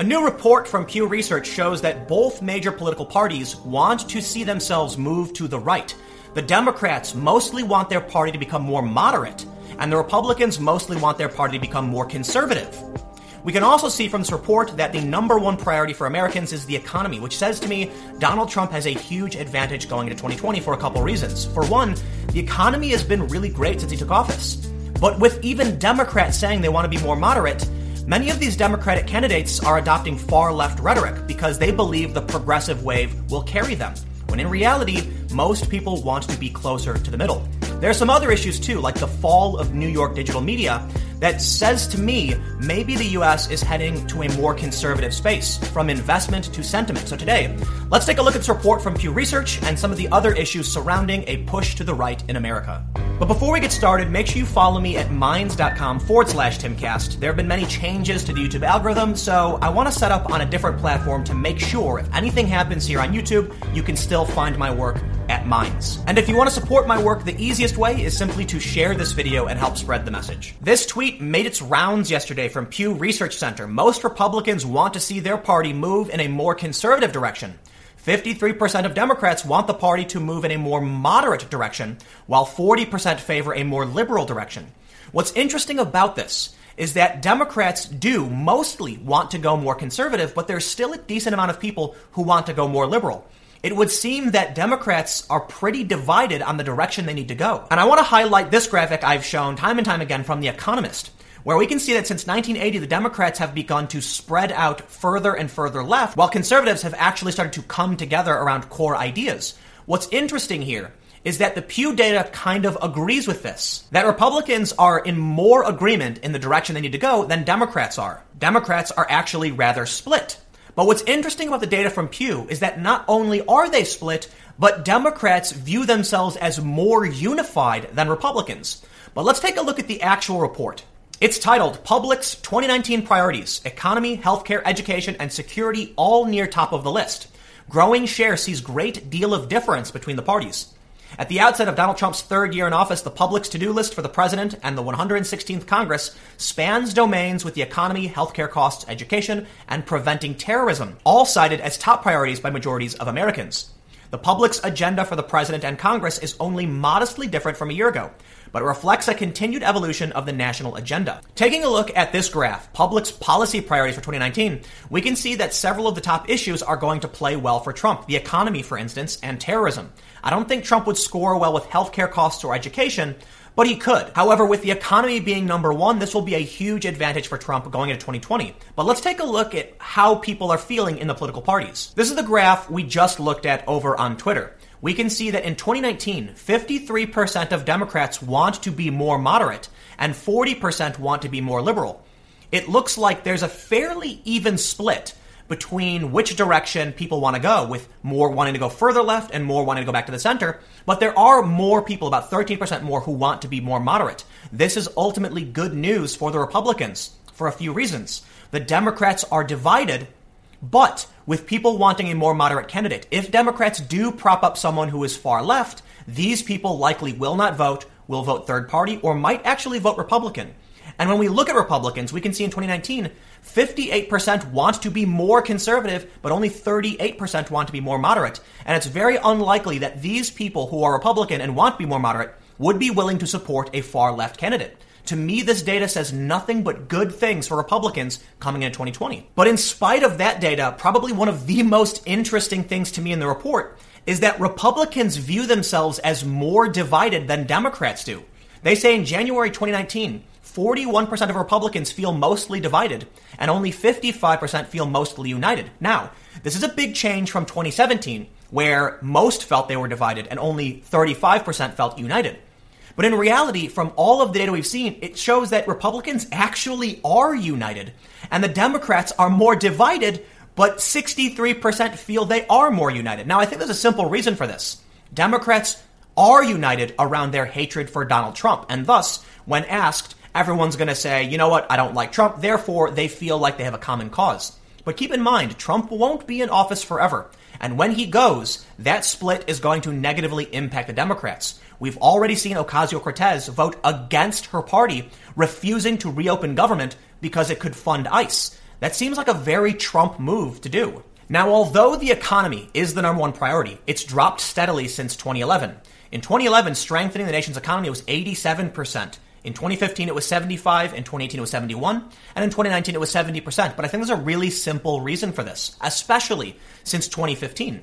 A new report from Pew Research shows that both major political parties want to see themselves move to the right. The Democrats mostly want their party to become more moderate, and the Republicans mostly want their party to become more conservative. We can also see from this report that the number one priority for Americans is the economy, which says to me Donald Trump has a huge advantage going into 2020 for a couple reasons. For one, the economy has been really great since he took office. But with even Democrats saying they want to be more moderate, Many of these Democratic candidates are adopting far left rhetoric because they believe the progressive wave will carry them, when in reality, most people want to be closer to the middle. There are some other issues too, like the fall of New York digital media, that says to me maybe the US is heading to a more conservative space, from investment to sentiment. So today, let's take a look at this report from Pew Research and some of the other issues surrounding a push to the right in America. But before we get started, make sure you follow me at minds.com forward slash timcast. There have been many changes to the YouTube algorithm, so I want to set up on a different platform to make sure if anything happens here on YouTube, you can still find my work at Minds. And if you want to support my work, the easiest way is simply to share this video and help spread the message. This tweet made its rounds yesterday from Pew Research Center. Most Republicans want to see their party move in a more conservative direction. 53% of Democrats want the party to move in a more moderate direction, while 40% favor a more liberal direction. What's interesting about this is that Democrats do mostly want to go more conservative, but there's still a decent amount of people who want to go more liberal it would seem that Democrats are pretty divided on the direction they need to go. And I want to highlight this graphic I've shown time and time again from The Economist, where we can see that since 1980, the Democrats have begun to spread out further and further left, while conservatives have actually started to come together around core ideas. What's interesting here is that the Pew data kind of agrees with this. That Republicans are in more agreement in the direction they need to go than Democrats are. Democrats are actually rather split. But what's interesting about the data from Pew is that not only are they split, but Democrats view themselves as more unified than Republicans. But let's take a look at the actual report. It's titled Public's 2019 Priorities Economy, Healthcare, Education, and Security all near top of the list. Growing share sees great deal of difference between the parties. At the outset of Donald Trump's third year in office, the public's to do list for the president and the 116th Congress spans domains with the economy, healthcare costs, education, and preventing terrorism, all cited as top priorities by majorities of Americans. The public's agenda for the president and Congress is only modestly different from a year ago, but reflects a continued evolution of the national agenda. Taking a look at this graph, public's policy priorities for 2019, we can see that several of the top issues are going to play well for Trump. The economy, for instance, and terrorism. I don't think Trump would score well with healthcare costs or education, but he could. However, with the economy being number one, this will be a huge advantage for Trump going into 2020. But let's take a look at how people are feeling in the political parties. This is the graph we just looked at over on Twitter. We can see that in 2019, 53% of Democrats want to be more moderate and 40% want to be more liberal. It looks like there's a fairly even split between which direction people want to go, with more wanting to go further left and more wanting to go back to the center. But there are more people, about 13% more, who want to be more moderate. This is ultimately good news for the Republicans for a few reasons. The Democrats are divided, but with people wanting a more moderate candidate. If Democrats do prop up someone who is far left, these people likely will not vote, will vote third party, or might actually vote Republican. And when we look at Republicans, we can see in 2019, 58% want to be more conservative, but only 38% want to be more moderate. And it's very unlikely that these people who are Republican and want to be more moderate would be willing to support a far left candidate. To me, this data says nothing but good things for Republicans coming in 2020. But in spite of that data, probably one of the most interesting things to me in the report is that Republicans view themselves as more divided than Democrats do. They say in January 2019, 41% of Republicans feel mostly divided, and only 55% feel mostly united. Now, this is a big change from 2017, where most felt they were divided and only 35% felt united. But in reality, from all of the data we've seen, it shows that Republicans actually are united, and the Democrats are more divided, but 63% feel they are more united. Now, I think there's a simple reason for this. Democrats are united around their hatred for Donald Trump, and thus, when asked, everyone's going to say, you know what, I don't like Trump, therefore they feel like they have a common cause. But keep in mind, Trump won't be in office forever. And when he goes, that split is going to negatively impact the Democrats. We've already seen Ocasio Cortez vote against her party, refusing to reopen government because it could fund ICE. That seems like a very Trump move to do. Now, although the economy is the number one priority, it's dropped steadily since 2011. In 2011, strengthening the nation's economy was 87%. In 2015, it was 75. In 2018, it was 71. And in 2019, it was 70%. But I think there's a really simple reason for this, especially since 2015.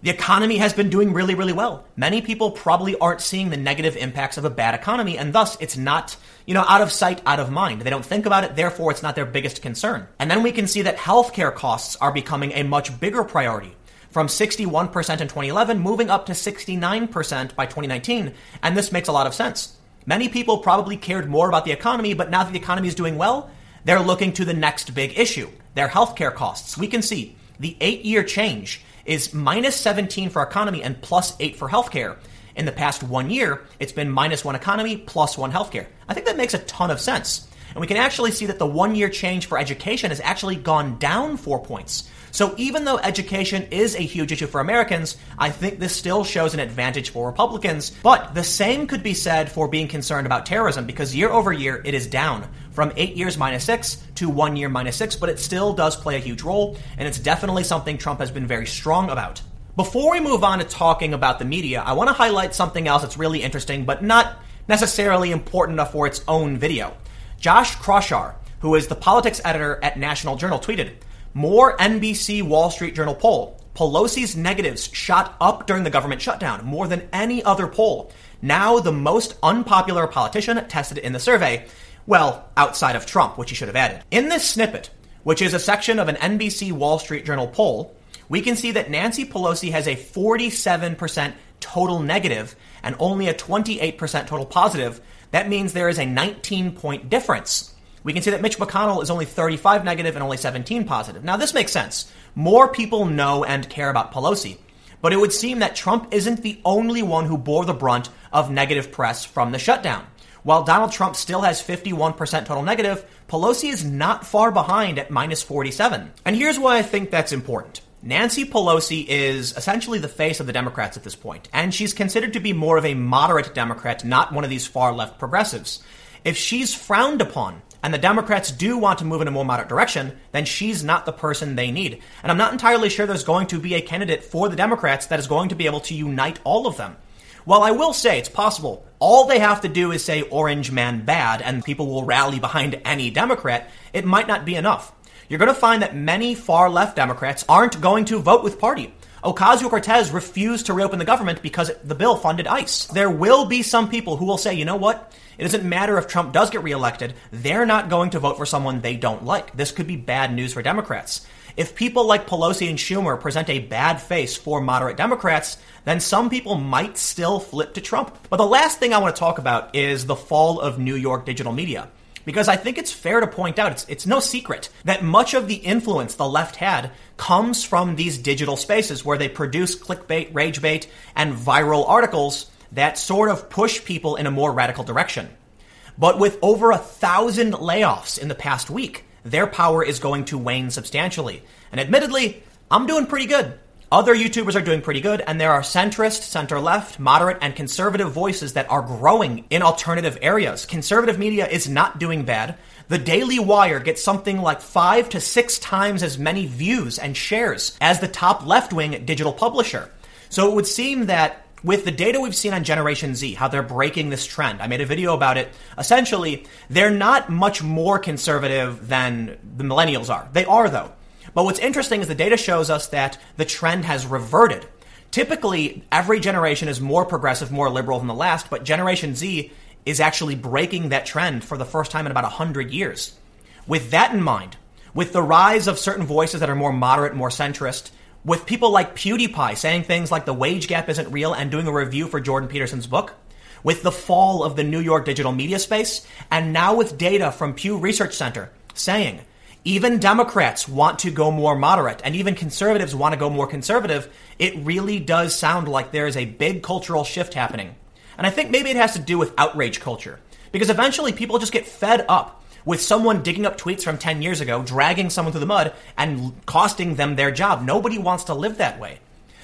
The economy has been doing really, really well. Many people probably aren't seeing the negative impacts of a bad economy, and thus it's not, you know, out of sight, out of mind. They don't think about it, therefore it's not their biggest concern. And then we can see that healthcare costs are becoming a much bigger priority. From 61% in 2011, moving up to 69% by 2019, and this makes a lot of sense. Many people probably cared more about the economy, but now that the economy is doing well, they're looking to the next big issue, their healthcare costs. We can see the eight year change is minus 17 for economy and plus 8 for healthcare. In the past one year, it's been minus 1 economy, plus 1 healthcare. I think that makes a ton of sense. And we can actually see that the one year change for education has actually gone down four points. So even though education is a huge issue for Americans, I think this still shows an advantage for Republicans. But the same could be said for being concerned about terrorism because year over year it is down from eight years minus six to one year minus six, but it still does play a huge role, and it's definitely something Trump has been very strong about. Before we move on to talking about the media, I want to highlight something else that's really interesting, but not necessarily important enough for its own video. Josh Kraushaar, who is the politics editor at National Journal, tweeted, more NBC Wall Street Journal poll. Pelosi's negatives shot up during the government shutdown more than any other poll. Now the most unpopular politician tested in the survey. Well, outside of Trump, which he should have added. In this snippet, which is a section of an NBC Wall Street Journal poll, we can see that Nancy Pelosi has a 47% total negative and only a 28% total positive. That means there is a 19 point difference we can see that Mitch McConnell is only 35 negative and only 17 positive. Now, this makes sense. More people know and care about Pelosi. But it would seem that Trump isn't the only one who bore the brunt of negative press from the shutdown. While Donald Trump still has 51% total negative, Pelosi is not far behind at minus 47. And here's why I think that's important. Nancy Pelosi is essentially the face of the Democrats at this point, and she's considered to be more of a moderate Democrat, not one of these far left progressives. If she's frowned upon and the Democrats do want to move in a more moderate direction, then she's not the person they need. And I'm not entirely sure there's going to be a candidate for the Democrats that is going to be able to unite all of them. While I will say it's possible, all they have to do is say Orange Man bad and people will rally behind any Democrat, it might not be enough. You're going to find that many far left Democrats aren't going to vote with party. Ocasio Cortez refused to reopen the government because the bill funded ICE. There will be some people who will say, you know what? It doesn't matter if Trump does get reelected, they're not going to vote for someone they don't like. This could be bad news for Democrats. If people like Pelosi and Schumer present a bad face for moderate Democrats, then some people might still flip to Trump. But the last thing I want to talk about is the fall of New York digital media. Because I think it's fair to point out, it's, it's no secret that much of the influence the left had comes from these digital spaces where they produce clickbait, rage bait, and viral articles that sort of push people in a more radical direction. But with over a thousand layoffs in the past week, their power is going to wane substantially. And admittedly, I'm doing pretty good. Other YouTubers are doing pretty good, and there are centrist, center left, moderate, and conservative voices that are growing in alternative areas. Conservative media is not doing bad. The Daily Wire gets something like five to six times as many views and shares as the top left wing digital publisher. So it would seem that with the data we've seen on Generation Z, how they're breaking this trend. I made a video about it. Essentially, they're not much more conservative than the millennials are. They are, though. But what's interesting is the data shows us that the trend has reverted. Typically, every generation is more progressive, more liberal than the last, but Generation Z is actually breaking that trend for the first time in about 100 years. With that in mind, with the rise of certain voices that are more moderate, more centrist, with people like PewDiePie saying things like the wage gap isn't real and doing a review for Jordan Peterson's book, with the fall of the New York digital media space, and now with data from Pew Research Center saying even Democrats want to go more moderate and even conservatives want to go more conservative, it really does sound like there is a big cultural shift happening. And I think maybe it has to do with outrage culture. Because eventually people just get fed up with someone digging up tweets from 10 years ago, dragging someone through the mud, and costing them their job. Nobody wants to live that way.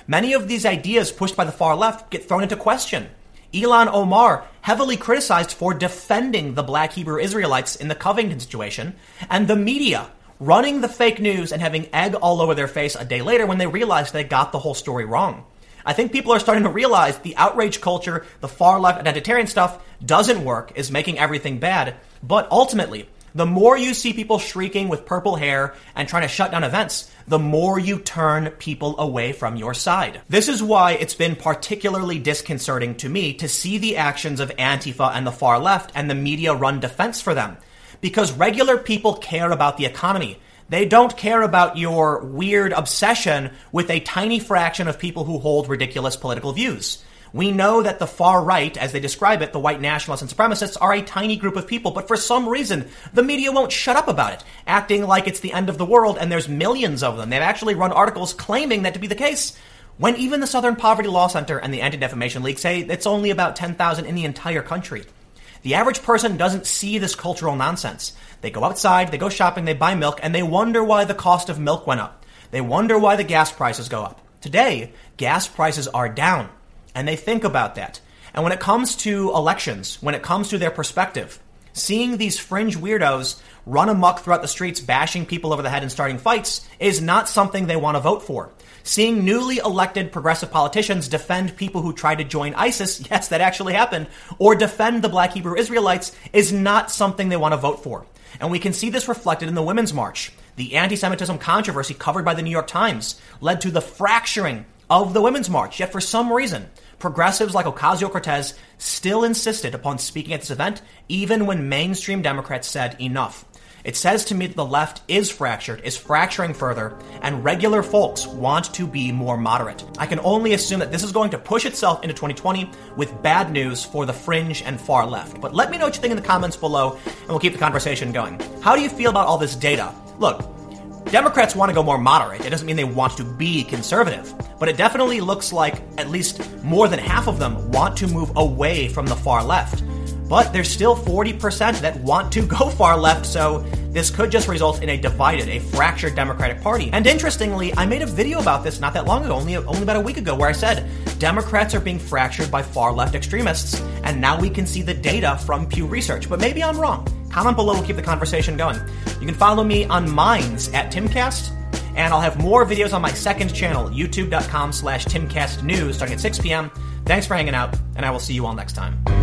Many of these ideas pushed by the far left get thrown into question. Ilhan Omar, heavily criticized for defending the black Hebrew Israelites in the Covington situation, and the media, running the fake news and having egg all over their face a day later when they realized they got the whole story wrong. I think people are starting to realize the outrage culture, the far left identitarian stuff doesn't work, is making everything bad. But ultimately, the more you see people shrieking with purple hair and trying to shut down events, the more you turn people away from your side. This is why it's been particularly disconcerting to me to see the actions of Antifa and the far left and the media run defense for them. Because regular people care about the economy. They don't care about your weird obsession with a tiny fraction of people who hold ridiculous political views. We know that the far right, as they describe it, the white nationalists and supremacists, are a tiny group of people, but for some reason, the media won't shut up about it, acting like it's the end of the world and there's millions of them. They've actually run articles claiming that to be the case. When even the Southern Poverty Law Center and the Anti Defamation League say it's only about 10,000 in the entire country. The average person doesn't see this cultural nonsense. They go outside, they go shopping, they buy milk, and they wonder why the cost of milk went up. They wonder why the gas prices go up. Today, gas prices are down and they think about that. And when it comes to elections, when it comes to their perspective, seeing these fringe weirdos run amok throughout the streets, bashing people over the head and starting fights, is not something they want to vote for. Seeing newly elected progressive politicians defend people who try to join ISIS, yes, that actually happened, or defend the black Hebrew Israelites is not something they want to vote for. And we can see this reflected in the Women's March. The anti Semitism controversy covered by the New York Times led to the fracturing of the Women's March, yet for some reason, progressives like Ocasio Cortez still insisted upon speaking at this event, even when mainstream Democrats said enough. It says to me that the left is fractured, is fracturing further, and regular folks want to be more moderate. I can only assume that this is going to push itself into 2020 with bad news for the fringe and far left. But let me know what you think in the comments below, and we'll keep the conversation going. How do you feel about all this data? Look, Democrats want to go more moderate. It doesn't mean they want to be conservative, but it definitely looks like at least more than half of them want to move away from the far left. But there's still 40% that want to go far left, so this could just result in a divided, a fractured Democratic Party. And interestingly, I made a video about this not that long ago, only, only about a week ago, where I said Democrats are being fractured by far left extremists, and now we can see the data from Pew Research. But maybe I'm wrong. Comment below, we'll keep the conversation going. You can follow me on Minds at Timcast, and I'll have more videos on my second channel, youtube.com slash timcastnews, starting at 6 p.m. Thanks for hanging out, and I will see you all next time.